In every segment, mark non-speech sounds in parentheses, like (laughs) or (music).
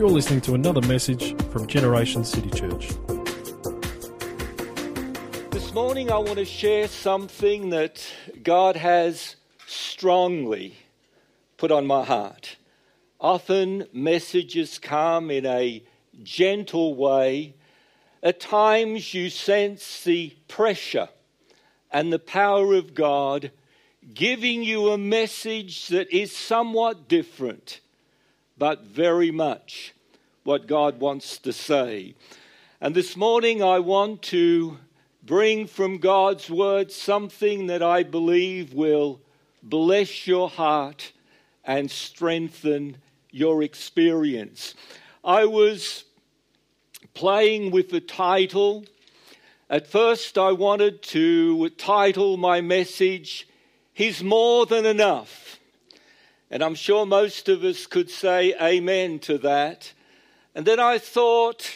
You're listening to another message from Generation City Church. This morning, I want to share something that God has strongly put on my heart. Often, messages come in a gentle way. At times, you sense the pressure and the power of God giving you a message that is somewhat different but very much what God wants to say. And this morning I want to bring from God's word something that I believe will bless your heart and strengthen your experience. I was playing with the title. At first, I wanted to title my message, He's More Than Enough. And I'm sure most of us could say amen to that. And then I thought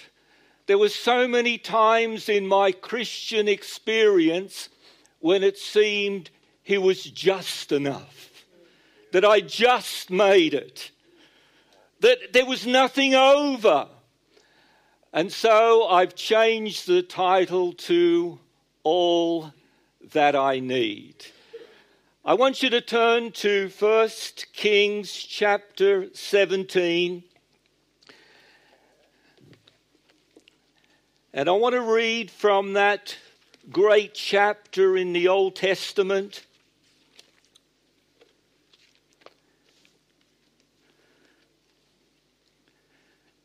there were so many times in my Christian experience when it seemed he was just enough, that I just made it, that there was nothing over. And so I've changed the title to All That I Need. I want you to turn to 1 Kings chapter 17. And I want to read from that great chapter in the Old Testament.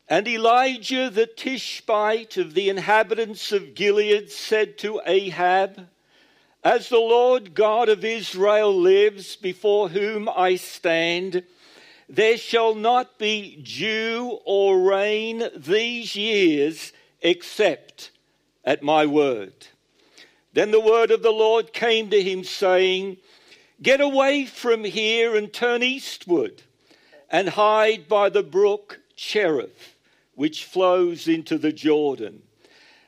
And Elijah the Tishbite of the inhabitants of Gilead said to Ahab, as the Lord God of Israel lives, before whom I stand, there shall not be dew or rain these years except at my word. Then the word of the Lord came to him, saying, Get away from here and turn eastward, and hide by the brook Cherith, which flows into the Jordan.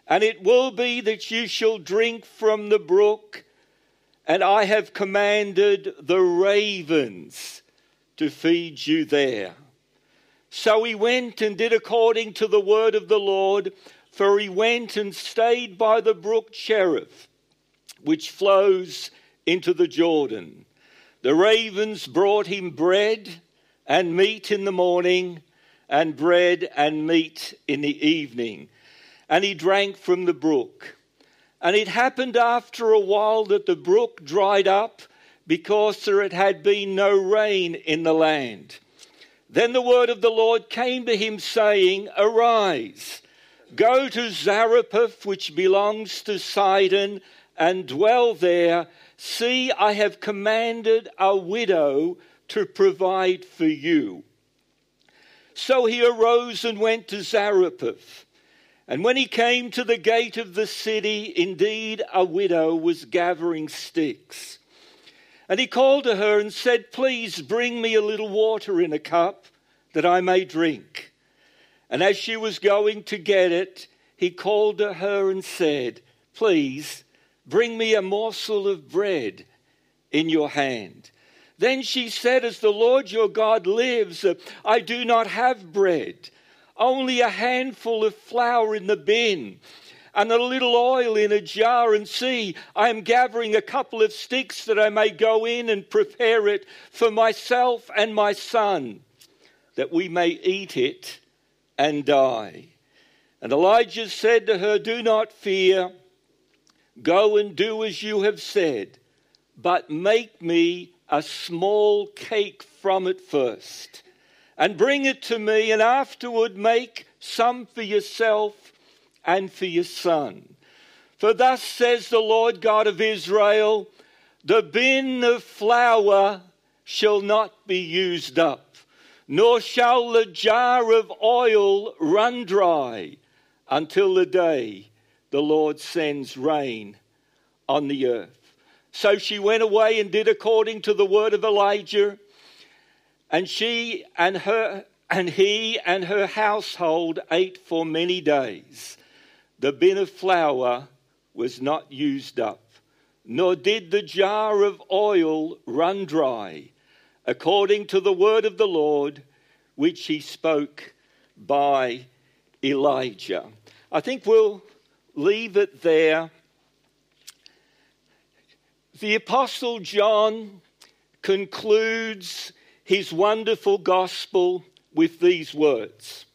And it will be that you shall drink from the brook, and I have commanded the ravens to feed you there. So he went and did according to the word of the Lord, for he went and stayed by the brook Cherith, which flows into the Jordan. The ravens brought him bread and meat in the morning, and bread and meat in the evening and he drank from the brook. And it happened after a while that the brook dried up because there had been no rain in the land. Then the word of the Lord came to him, saying, Arise, go to Zarephath, which belongs to Sidon, and dwell there. See, I have commanded a widow to provide for you. So he arose and went to Zarephath. And when he came to the gate of the city, indeed a widow was gathering sticks. And he called to her and said, Please bring me a little water in a cup that I may drink. And as she was going to get it, he called to her and said, Please bring me a morsel of bread in your hand. Then she said, As the Lord your God lives, uh, I do not have bread only a handful of flour in the bin and a little oil in a jar, and see, I am gathering a couple of sticks that I may go in and prepare it for myself and my son, that we may eat it and die. And Elijah said to her, Do not fear, go and do as you have said, but make me a small cake from it first and bring it to me, and afterward make some for yourself and for your son. For thus says the Lord God of Israel the bin of flour shall not be used up, nor shall the jar of oil run dry until the day the Lord sends rain on the earth. So she went away and did according to the word of Elijah. And she and her and he and her household ate for many days. The bin of flour was not used up, nor did the jar of oil run dry, according to the word of the Lord which he spoke by Elijah. I think we'll leave it there. The Apostle John concludes his wonderful gospel with these words.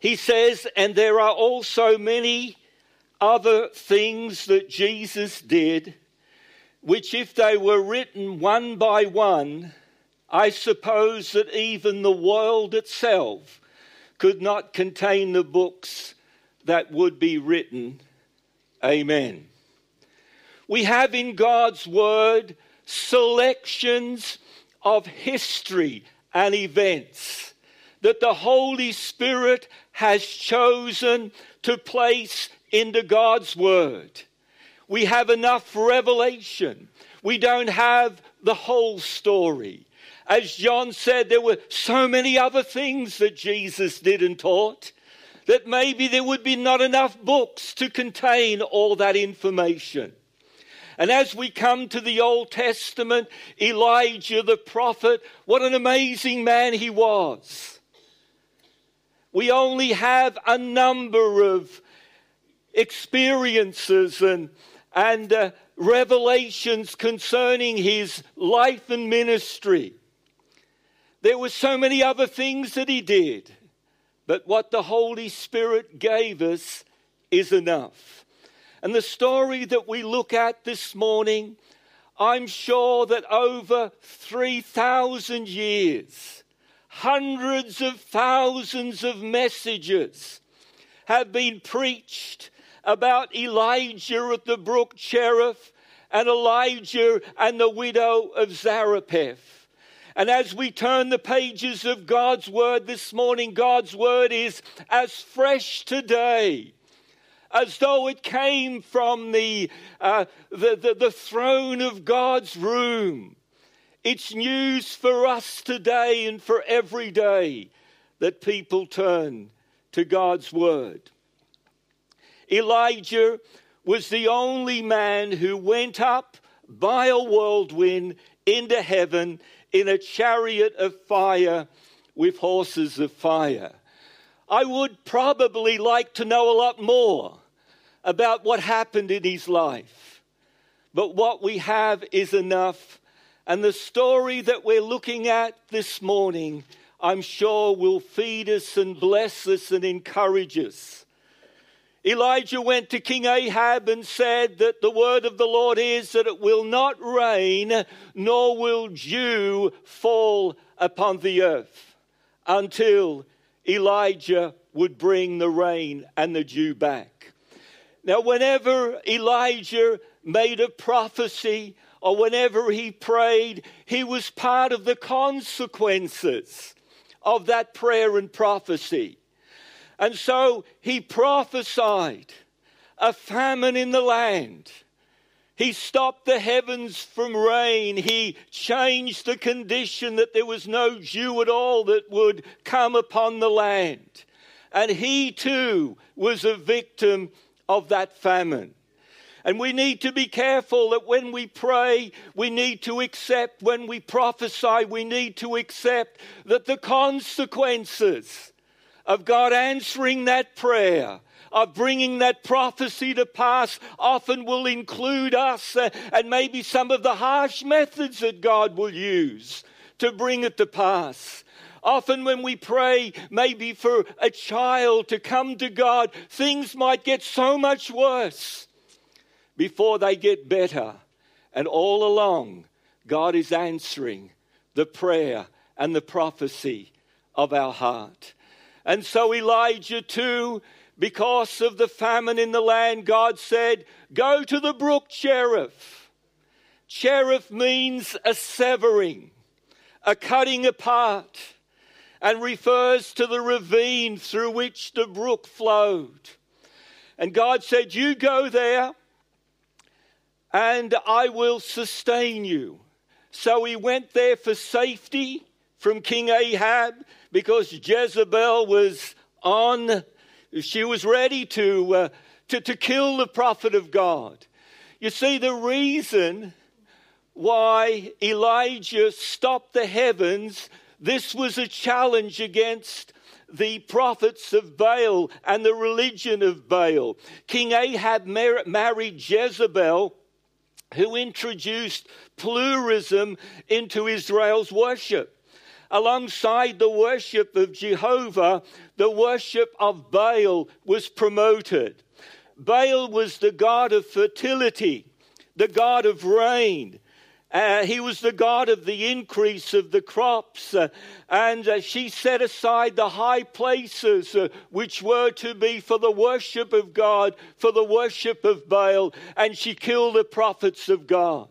He says, And there are also many other things that Jesus did, which, if they were written one by one, I suppose that even the world itself could not contain the books that would be written. Amen. We have in God's Word selections of history and events that the Holy Spirit has chosen to place into God's Word. We have enough revelation. We don't have the whole story. As John said, there were so many other things that Jesus did and taught that maybe there would be not enough books to contain all that information. And as we come to the Old Testament, Elijah the prophet, what an amazing man he was. We only have a number of experiences and, and uh, revelations concerning his life and ministry. There were so many other things that he did, but what the Holy Spirit gave us is enough. And the story that we look at this morning, I'm sure that over 3,000 years, hundreds of thousands of messages have been preached about Elijah at the brook Cherith and Elijah and the widow of Zarephath. And as we turn the pages of God's Word this morning, God's Word is as fresh today as though it came from the, uh, the, the, the throne of God's room. It's news for us today and for every day that people turn to God's Word. Elijah was the only man who went up by a whirlwind into heaven in a chariot of fire with horses of fire. I would probably like to know a lot more about what happened in his life, but what we have is enough. And the story that we're looking at this morning, I'm sure, will feed us and bless us and encourage us. Elijah went to King Ahab and said that the word of the Lord is that it will not rain, nor will dew fall upon the earth until Elijah would bring the rain and the dew back. Now, whenever Elijah made a prophecy or whenever he prayed, he was part of the consequences of that prayer and prophecy. And so he prophesied a famine in the land. He stopped the heavens from rain. He changed the condition that there was no dew at all that would come upon the land. And he too was a victim of that famine. And we need to be careful that when we pray, we need to accept, when we prophesy, we need to accept that the consequences of God answering that prayer, of bringing that prophecy to pass, often will include us and maybe some of the harsh methods that God will use to bring it to pass. Often, when we pray, maybe for a child to come to God, things might get so much worse before they get better. And all along, God is answering the prayer and the prophecy of our heart. And so Elijah too, because of the famine in the land, God said, Go to the brook Cherith. Cherith means a severing, a cutting apart, and refers to the ravine through which the brook flowed. And God said, You go there, and I will sustain you. So he went there for safety from King Ahab because Jezebel was on, she was ready to, uh, to, to kill the prophet of God. You see, the reason why Elijah stopped the heavens, this was a challenge against the prophets of Baal and the religion of Baal. King Ahab mar- married Jezebel, who introduced pluralism into Israel's worship. Alongside the worship of Jehovah, the worship of Baal was promoted. Baal was the god of fertility, the god of rain, uh, he was the God of the increase of the crops. Uh, and uh, she set aside the high places uh, which were to be for the worship of God, for the worship of Baal, and she killed the prophets of God.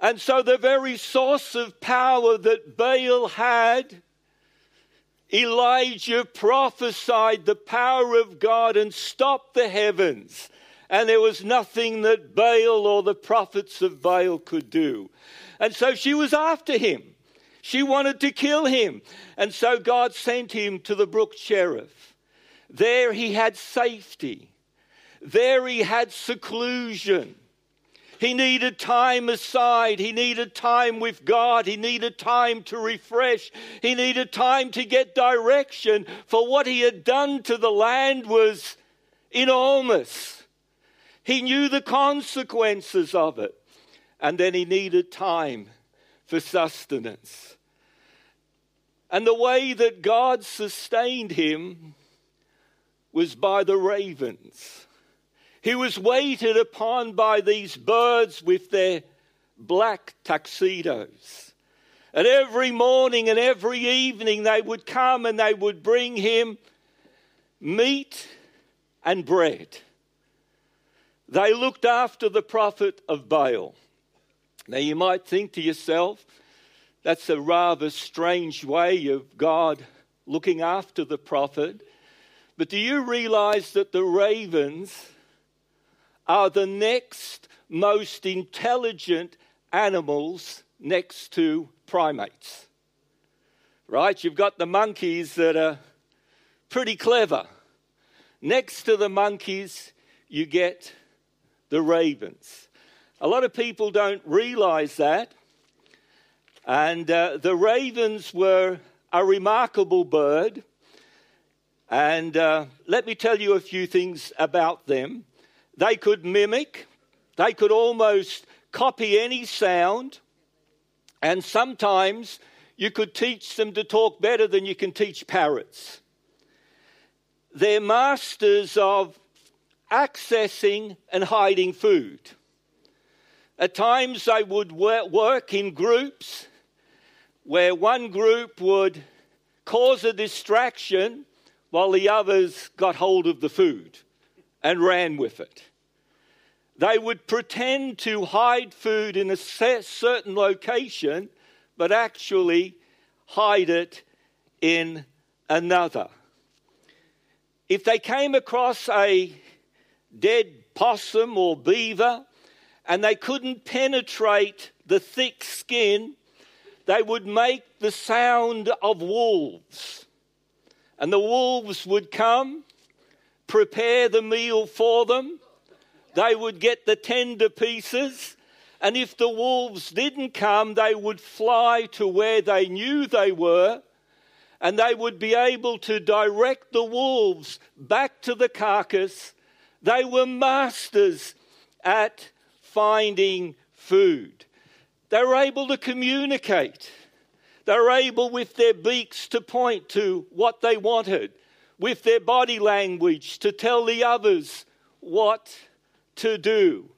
And so, the very source of power that Baal had, Elijah prophesied the power of God and stopped the heavens and there was nothing that Baal or the prophets of Baal could do. And so she was after him. She wanted to kill him. And so God sent him to the brook Cherith. There he had safety. There he had seclusion. He needed time aside. He needed time with God. He needed time to refresh. He needed time to get direction, for what he had done to the land was enormous. He knew the consequences of it. And then he needed time for sustenance. And the way that God sustained him was by the ravens. He was waited upon by these birds with their black tuxedos. And every morning and every evening they would come and they would bring him meat and bread. They looked after the prophet of Baal. Now you might think to yourself, that's a rather strange way of God looking after the prophet. But do you realize that the ravens are the next most intelligent animals next to primates? Right? You've got the monkeys that are pretty clever. Next to the monkeys, you get the ravens. A lot of people don't realize that. And uh, the ravens were a remarkable bird. And uh, let me tell you a few things about them. They could mimic, they could almost copy any sound, and sometimes you could teach them to talk better than you can teach parrots. They're masters of accessing and hiding food. At times, they would work in groups where one group would cause a distraction while the others got hold of the food and ran with it. They would pretend to hide food in a certain location, but actually hide it in another. If they came across a dead possum or beaver, and they couldn't penetrate the thick skin, they would make the sound of wolves. And the wolves would come, prepare the meal for them. They would get the tender pieces. And if the wolves didn't come, they would fly to where they knew they were. And they would be able to direct the wolves back to the carcass they were masters at finding food. They were able to communicate. They were able, with their beaks, to point to what they wanted, with their body language, to tell the others what to do.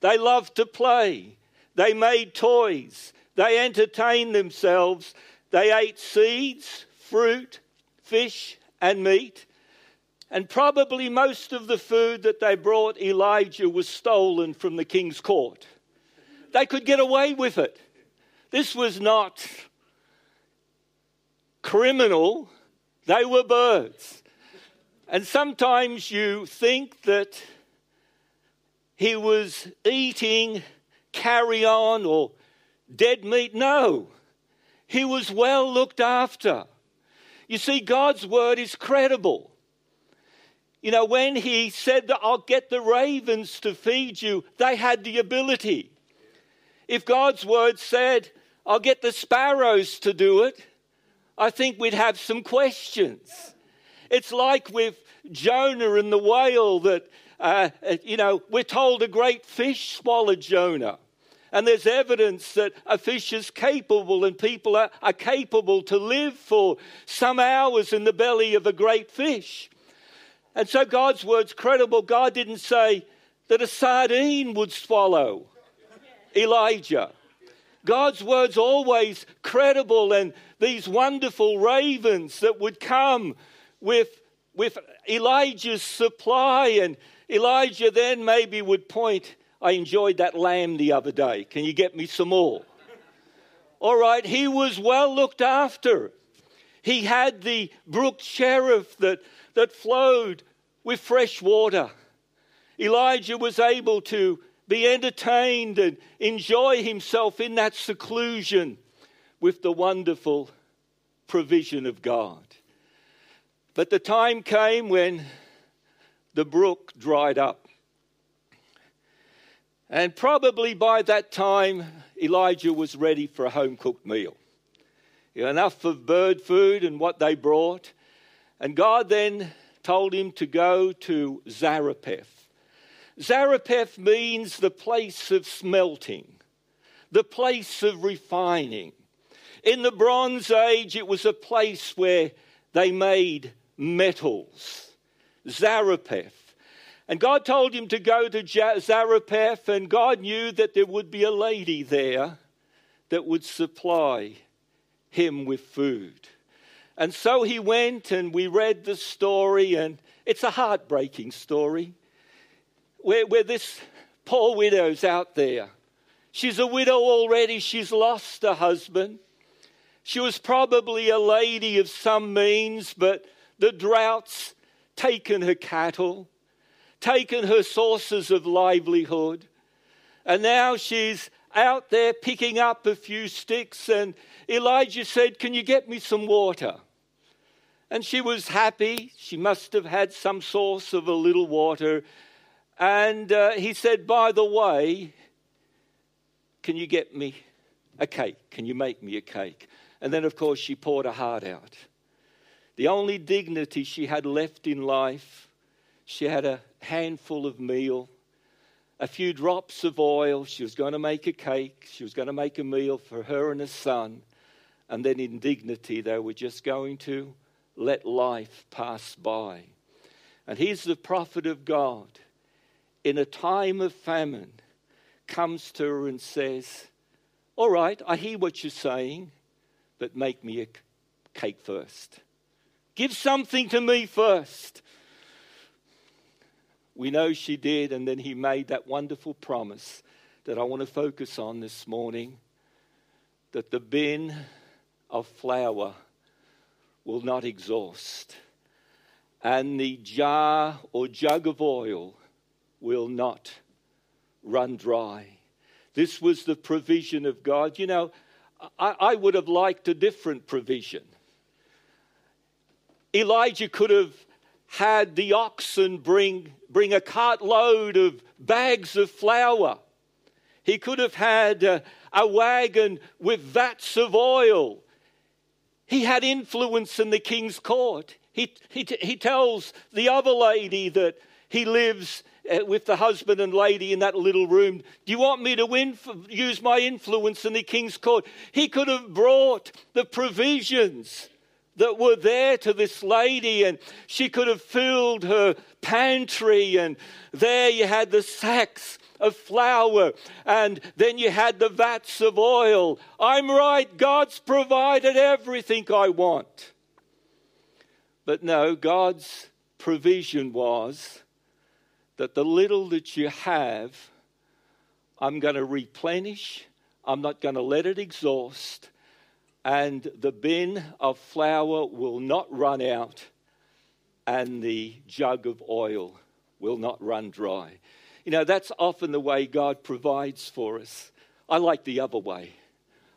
They loved to play. They made toys. They entertained themselves. They ate seeds, fruit, fish, and meat. And probably most of the food that they brought Elijah was stolen from the king's court. They could get away with it. This was not criminal, they were birds. And sometimes you think that he was eating carrion or dead meat. No, he was well looked after. You see, God's word is credible. You know, when he said that I'll get the ravens to feed you, they had the ability. If God's word said, I'll get the sparrows to do it, I think we'd have some questions. It's like with Jonah and the whale that, uh, you know, we're told a great fish swallowed Jonah. And there's evidence that a fish is capable and people are, are capable to live for some hours in the belly of a great fish. And so God's word's credible. God didn't say that a sardine would swallow Elijah. God's word's always credible, and these wonderful ravens that would come with, with Elijah's supply, and Elijah then maybe would point, I enjoyed that lamb the other day. Can you get me some more? All right, he was well looked after. He had the brook Cherith that, that flowed with fresh water. Elijah was able to be entertained and enjoy himself in that seclusion with the wonderful provision of God. But the time came when the brook dried up. And probably by that time, Elijah was ready for a home cooked meal. Enough of bird food and what they brought. And God then told him to go to Zarephath. Zarephath means the place of smelting, the place of refining. In the Bronze Age, it was a place where they made metals. Zarephath. And God told him to go to Zarephath, and God knew that there would be a lady there that would supply him with food. And so he went, and we read the story, and it's a heartbreaking story where, where this poor widow's out there. She's a widow already, she's lost her husband. She was probably a lady of some means, but the drought's taken her cattle, taken her sources of livelihood, and now she's out there picking up a few sticks. And Elijah said, Can you get me some water? And she was happy. She must have had some source of a little water. And uh, he said, By the way, can you get me a cake? Can you make me a cake? And then, of course, she poured her heart out. The only dignity she had left in life, she had a handful of meal, a few drops of oil. She was going to make a cake. She was going to make a meal for her and her son. And then, in dignity, they were just going to let life pass by. And here's the prophet of God in a time of famine comes to her and says, All right, I hear what you're saying, but make me a cake first. Give something to me first. We know she did, and then he made that wonderful promise that I want to focus on this morning that the bin of flour will not exhaust, and the jar or jug of oil will not run dry. This was the provision of God. You know, I, I would have liked a different provision. Elijah could have had the oxen bring, bring a cartload of bags of flour. He could have had a, a wagon with vats of oil. He had influence in the king's court. He, he, he tells the other lady that he lives uh, with the husband and lady in that little room. Do you want me to win, use my influence in the king's court? He could have brought the provisions that were there to this lady, and she could have filled her pantry, and there you had the sacks of flour, and then you had the vats of oil. I'm right, God's provided everything I want. But no, God's provision was that the little that you have, I'm going to replenish, I'm not going to let it exhaust, and the bin of flour will not run out, and the jug of oil will not run dry. You know, that's often the way God provides for us. I like the other way.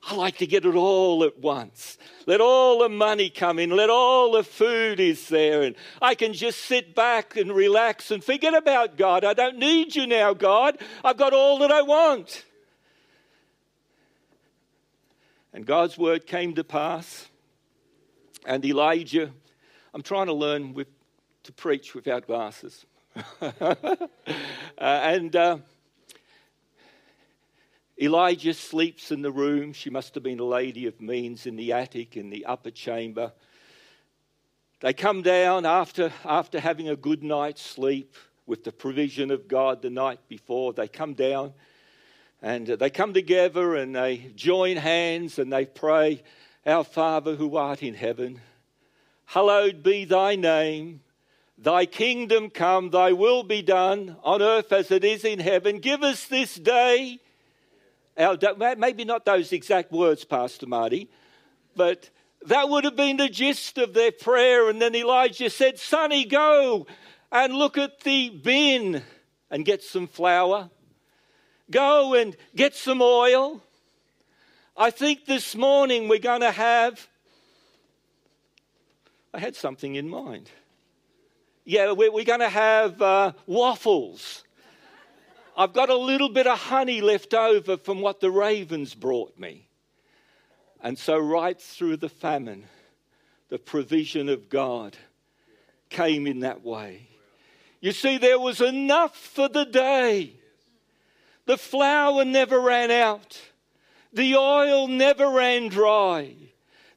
I like to get it all at once. Let all the money come in, let all the food is there, and I can just sit back and relax and forget about God. I don't need you now, God. I've got all that I want. And God's word came to pass. And Elijah, I'm trying to learn with, to preach without glasses. (laughs) uh, and uh, Elijah sleeps in the room. She must have been a lady of means in the attic, in the upper chamber. They come down after, after having a good night's sleep with the provision of God the night before. They come down and they come together and they join hands and they pray, Our Father who art in heaven, hallowed be thy name. Thy kingdom come, thy will be done on earth as it is in heaven. Give us this day our, maybe not those exact words, Pastor Marty, but that would have been the gist of their prayer. And then Elijah said, Sonny, go and look at the bin and get some flour. Go and get some oil. I think this morning we're going to have. I had something in mind. Yeah, we're, we're going to have uh, waffles I've got a little bit of honey left over from what the ravens brought me. And so, right through the famine, the provision of God came in that way. You see, there was enough for the day. The flour never ran out, the oil never ran dry.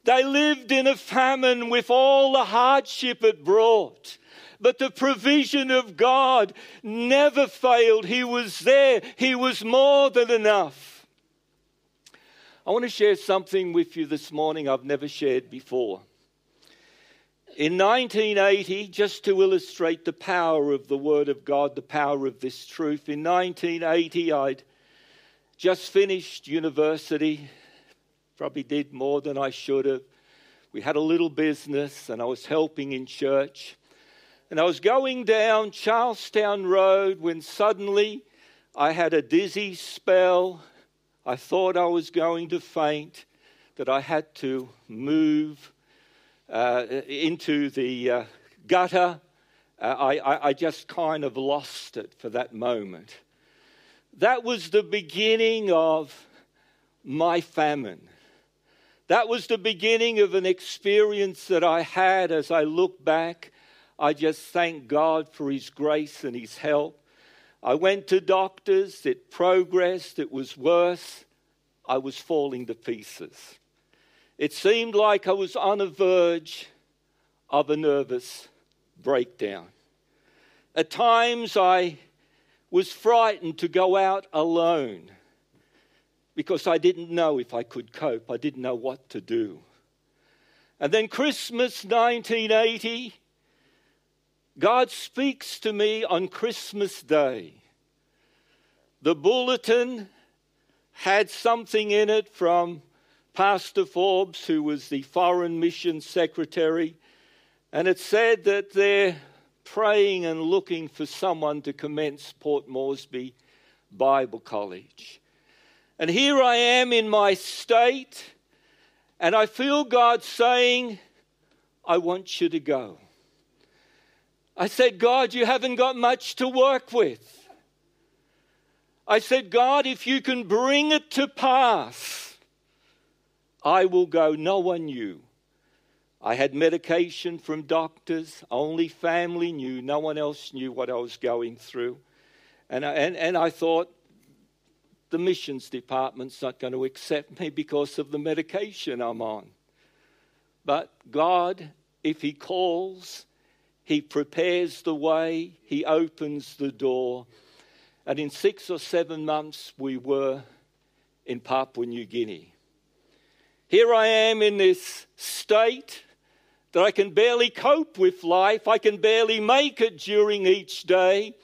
They lived in a famine with all the hardship it brought. But the provision of God never failed. He was there, He was more than enough. I want to share something with you this morning I've never shared before. In 1980, just to illustrate the power of the Word of God, the power of this truth, in 1980, I'd just finished university, probably did more than I should have. We had a little business, and I was helping in church. And I was going down Charlestown Road when suddenly I had a dizzy spell. I thought I was going to faint, that I had to move uh, into the uh, gutter. Uh, I, I, I just kind of lost it for that moment. That was the beginning of my famine. That was the beginning of an experience that I had as I look back I just thank God for His grace and His help. I went to doctors, it progressed, it was worse. I was falling to pieces. It seemed like I was on a verge of a nervous breakdown. At times, I was frightened to go out alone because I didn't know if I could cope. I didn't know what to do. And then Christmas 1980, God speaks to me on Christmas Day. The bulletin had something in it from Pastor Forbes, who was the Foreign Mission Secretary, and it said that they're praying and looking for someone to commence Port Moresby Bible College. And here I am in my state, and I feel God saying, I want you to go. I said, God, you haven't got much to work with. I said, God, if you can bring it to pass, I will go. No one knew. I had medication from doctors, only family knew, no one else knew what I was going through. And I, and, and I thought, the missions department's not going to accept me because of the medication I'm on. But God, if He calls, he prepares the way, He opens the door. And in six or seven months, we were in Papua New Guinea. Here I am in this state that I can barely cope with life, I can barely make it during each day.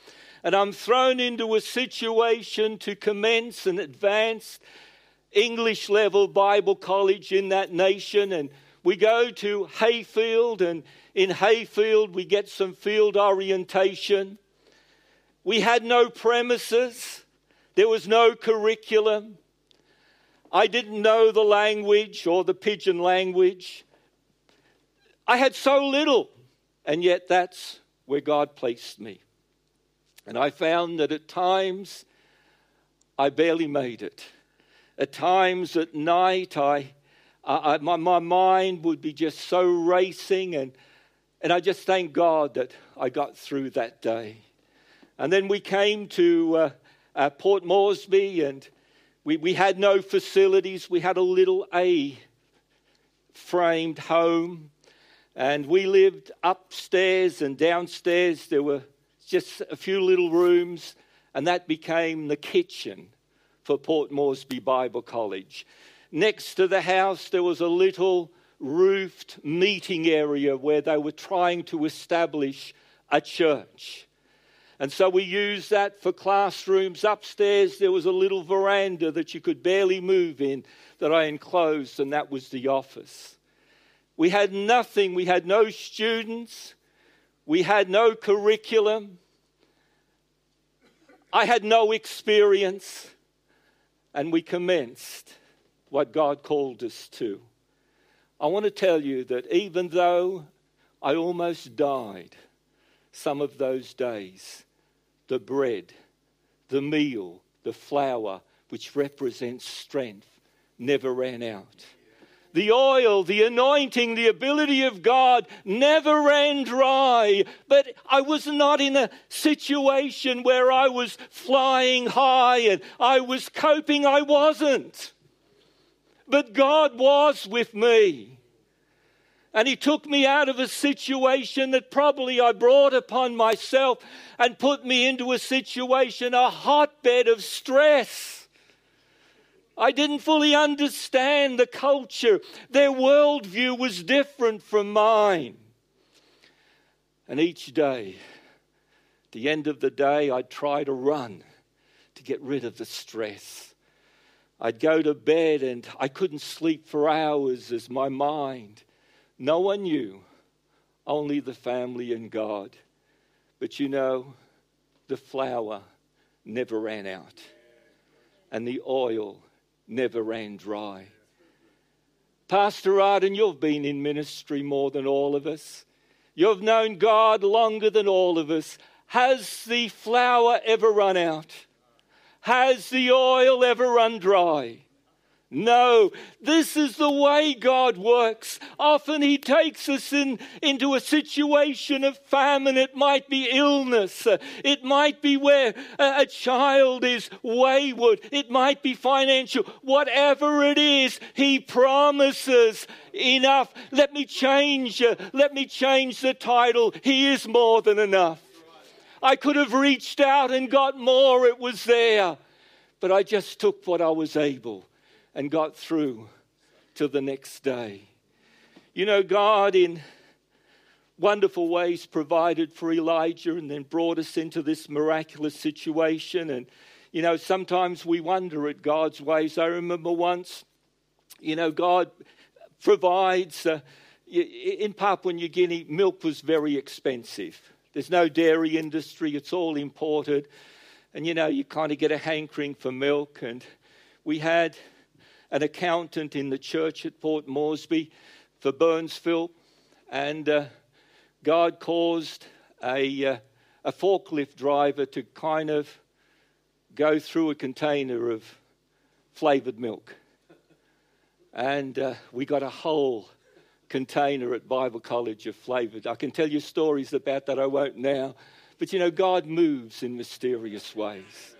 And I'm thrown into a situation to commence an advanced English level Bible college in that nation. And we go to Hayfield, and in Hayfield, we get some field orientation. We had no premises, there was no curriculum. I didn't know the language or the pidgin language. I had so little, and yet that's where God placed me. And I found that at times I barely made it. At times at night I I, my, my mind would be just so racing. And, and I just thank God that I got through that day. And then we came to uh, uh, Port Moresby, and we, we had no facilities. We had a little A framed home, and we lived upstairs and downstairs. There were just a few little rooms, and that became the kitchen for Port Moresby Bible College. Next to the house, there was a little roofed meeting area where they were trying to establish a church. And so we used that for classrooms. Upstairs, there was a little veranda that you could barely move in that I enclosed, and that was the office. We had nothing, we had no students, we had no curriculum, I had no experience, and we commenced what God called us to. I want to tell you that even though I almost died some of those days, the bread, the meal, the flour, which represents strength, never ran out. The oil, the anointing, the ability of God never ran dry. But I was not in a situation where I was flying high and I was coping. I wasn't. But God was with me. And He took me out of a situation that probably I brought upon myself and put me into a situation, a hotbed of stress. I didn't fully understand the culture. Their worldview was different from mine. And each day, at the end of the day, I'd try to run to get rid of the stress. I'd go to bed and I couldn't sleep for hours as my mind. No one knew, only the family and God. But you know, the flour never ran out, and the oil never ran dry. Pastor Arden, you've been in ministry more than all of us. You've known God longer than all of us. Has the flour ever run out? Has the oil ever run dry? No, this is the way God works. Often He takes us in, into a situation of famine. It might be illness. It might be where a, a child is wayward. It might be financial. Whatever it is, He promises enough. Let me change. Uh, let me change the title. He is more than enough. I could have reached out and got more, it was there. But I just took what I was able and got through to the next day. You know, God, in wonderful ways, provided for Elijah and then brought us into this miraculous situation. And, you know, sometimes we wonder at God's ways. I remember once, you know, God provides. Uh, in Papua New Guinea, milk was very expensive. There's no dairy industry, it's all imported. And you know, you kind of get a hankering for milk. And we had an accountant in the church at Port Moresby for Burns Philp. And uh, God caused a, uh, a forklift driver to kind of go through a container of flavored milk. And uh, we got a whole container at Bible College of flavored. I can tell you stories about that, I won't now. But you know, God moves in mysterious ways.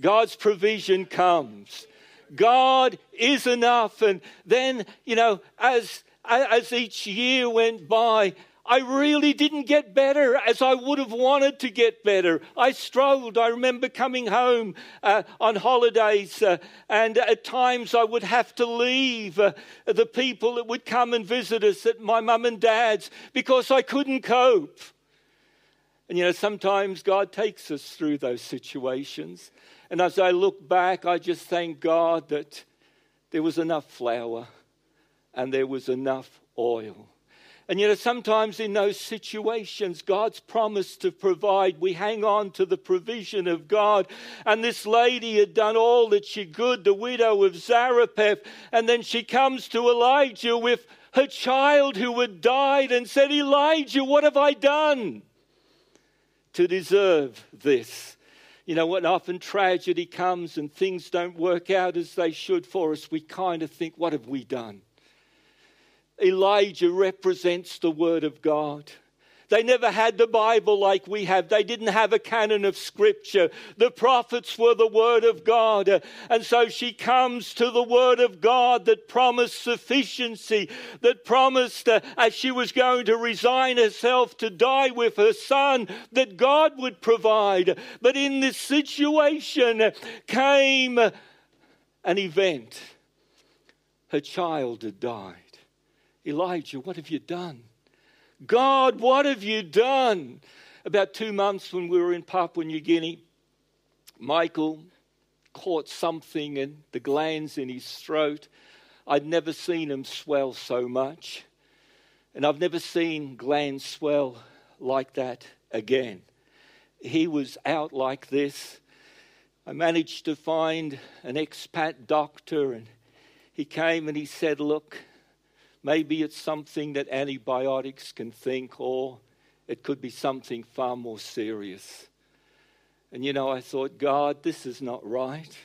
God's provision comes. God is enough. And then, you know, as, as each year went by, I really didn't get better as I would have wanted to get better. I struggled. I remember coming home uh, on holidays, uh, and at times I would have to leave uh, the people that would come and visit us at my mum and dad's because I couldn't cope. And you know, sometimes God takes us through those situations. And as I look back, I just thank God that there was enough flour and there was enough oil. And you know, sometimes in those situations, God's promise to provide, we hang on to the provision of God. And this lady had done all that she could, the widow of Zarephath. And then she comes to Elijah with her child who had died and said, Elijah, what have I done? to deserve this. You know, when often tragedy comes and things don't work out as they should for us, we kind of think, what have we done? Elijah represents the Word of God. They never had the Bible like we have. They didn't have a canon of Scripture. The prophets were the Word of God. And so she comes to the Word of God that promised sufficiency, that promised, uh, as she was going to resign herself to die with her son, that God would provide. But in this situation came an event. Her child had died. Elijah, what have you done? God, what have you done? About two months when we were in Papua New Guinea, Michael caught something in the glands in his throat. I'd never seen him swell so much. And I've never seen glands swell like that again. He was out like this. I managed to find an expat doctor, and he came and he said, Look, Maybe it's something that antibiotics can think, or it could be something far more serious. And you know, I thought, God, this is not right.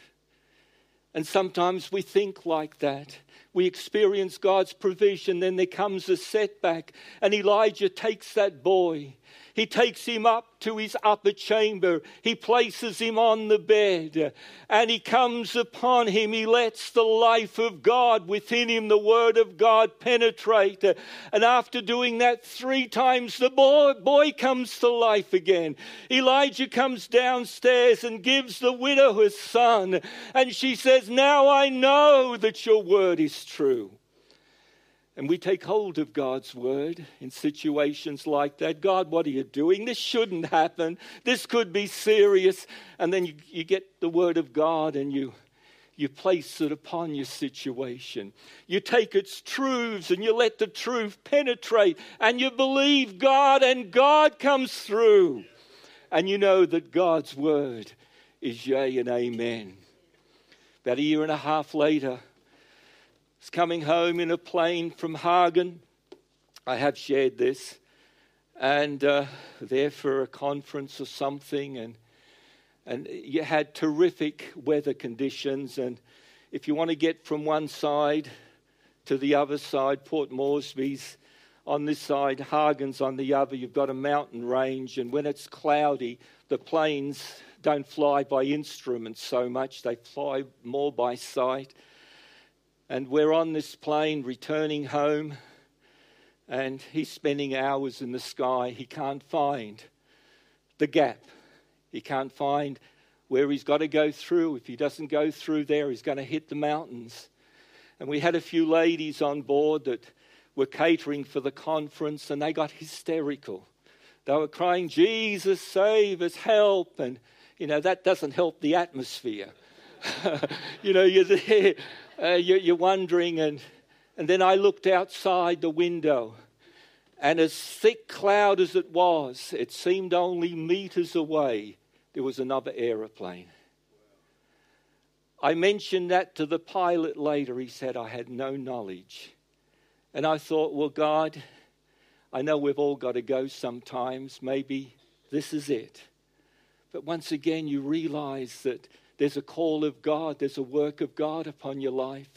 And sometimes we think like that. We experience God's provision, then there comes a setback, and Elijah takes that boy he takes him up to his upper chamber. He places him on the bed and he comes upon him. He lets the life of God within him, the word of God, penetrate. And after doing that three times, the boy, boy comes to life again. Elijah comes downstairs and gives the widow a son. And she says, Now I know that your word is true. And we take hold of God's word in situations like that. God, what are you doing? This shouldn't happen. This could be serious. And then you, you get the word of God and you, you place it upon your situation. You take its truths and you let the truth penetrate and you believe God and God comes through. And you know that God's word is yea and amen. About a year and a half later, was coming home in a plane from Hagen. I have shared this. And uh, there for a conference or something. And, and you had terrific weather conditions. And if you want to get from one side to the other side, Port Moresby's on this side, Hagen's on the other. You've got a mountain range, and when it's cloudy, the planes don't fly by instruments so much, they fly more by sight. And we're on this plane returning home, and he's spending hours in the sky. He can't find the gap, he can't find where he's got to go through. If he doesn't go through there, he's going to hit the mountains. And we had a few ladies on board that were catering for the conference, and they got hysterical. They were crying, Jesus, save us, help. And, you know, that doesn't help the atmosphere. (laughs) you know, you're there uh, you're, you're wondering. And, and then I looked outside the window, and as thick cloud as it was, it seemed only meters away, there was another aeroplane. I mentioned that to the pilot later. He said, I had no knowledge. And I thought, well, God, I know we've all got to go sometimes. Maybe this is it. But once again, you realize that there's a call of God, there's a work of God upon your life.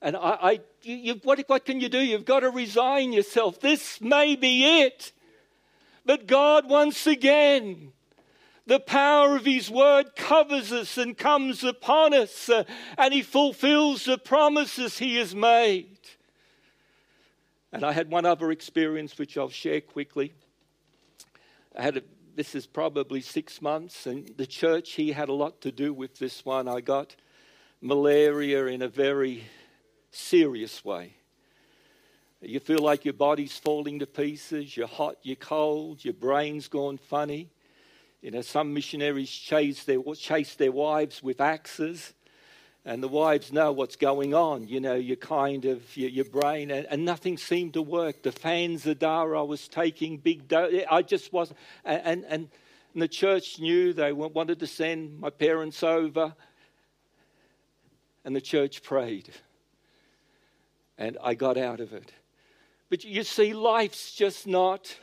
And I, I you, you, what, what can you do? You've got to resign yourself. This may be it. But God, once again, the power of His word covers us and comes upon us, uh, and He fulfills the promises He has made. And I had one other experience which I'll share quickly. I had a this is probably six months, and the church, he had a lot to do with this one. I got malaria in a very serious way. You feel like your body's falling to pieces, you're hot, you're cold, your brain's gone funny. You know, some missionaries chase their, chase their wives with axes and the wives know what's going on. You know, you kind of, your, your brain, and, and, nothing seemed to work. The fans, Fansidar I was taking, big, do- I just wasn't, and, and, and the church knew they wanted to send my parents over, and the church prayed. And I got out of it. But you see, life's just not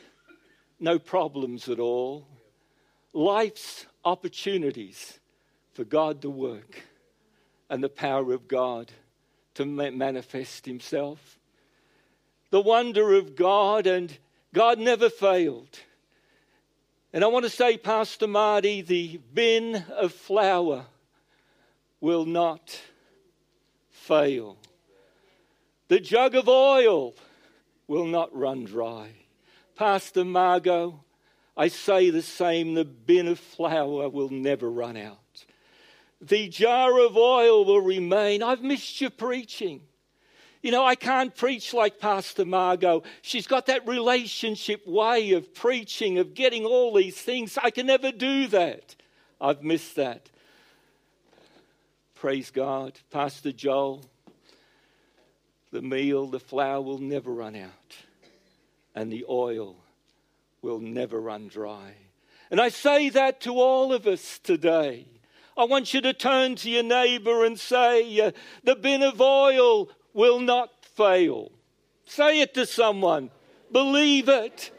no problems at all. Life's opportunities for God to work and the power of God to manifest Himself. the wonder of God, and God never failed. And I want to say, Pastor Marty, the bin of flour will not fail. The jug of oil will not run dry. Pastor Margot, I say the same the bin of flour will never run out. The jar of oil will remain. I've missed your preaching. You know, I can't preach like Pastor Margot. She's got that relationship way of preaching, of getting all these things. I can never do that. I've missed that. Praise God. Pastor Joel, the meal, the flour will never run out, and the oil will never run dry. And I say that to all of us today. I want you to turn to your neighbor and say, uh, The bin of oil will not fail. Say it to someone. Believe it.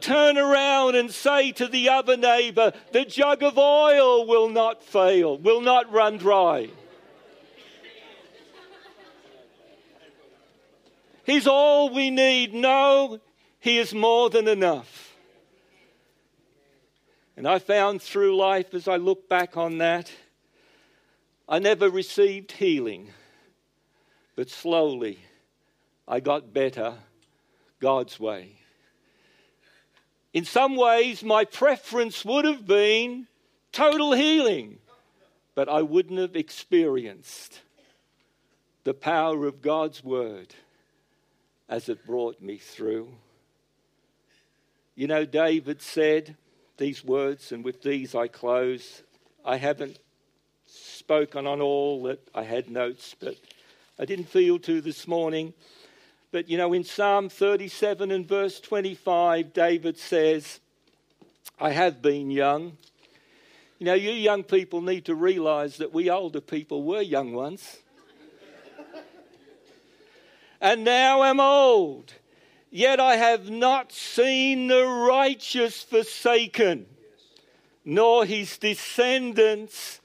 Turn around and say to the other neighbor, the jug of oil will not fail, will not run dry. He's all we need. No, He is more than enough. And I found through life, as I look back on that, I never received healing, but slowly I got better God's way. In some ways, my preference would have been total healing, but I wouldn't have experienced the power of God's word as it brought me through. You know, David said these words, and with these I close. I haven't spoken on all that I had notes, but I didn't feel to this morning. But you know, in Psalm 37 and verse 25, David says, I have been young. You know, you young people need to realize that we older people were young once. (laughs) and now I'm old, yet I have not seen the righteous forsaken, nor his descendants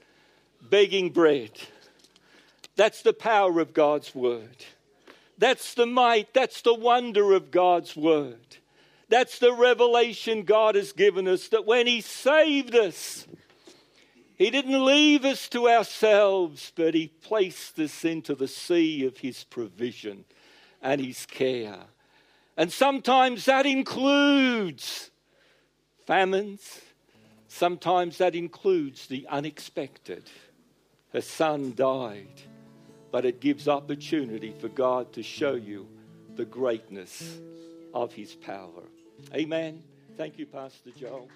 begging bread. That's the power of God's word. That's the might, that's the wonder of God's word. That's the revelation God has given us that when He saved us, He didn't leave us to ourselves, but He placed us into the sea of His provision and His care. And sometimes that includes famines, sometimes that includes the unexpected her son died, but it gives opportunity for God to show you the greatness of his power. Amen. Thank you, Pastor Joel.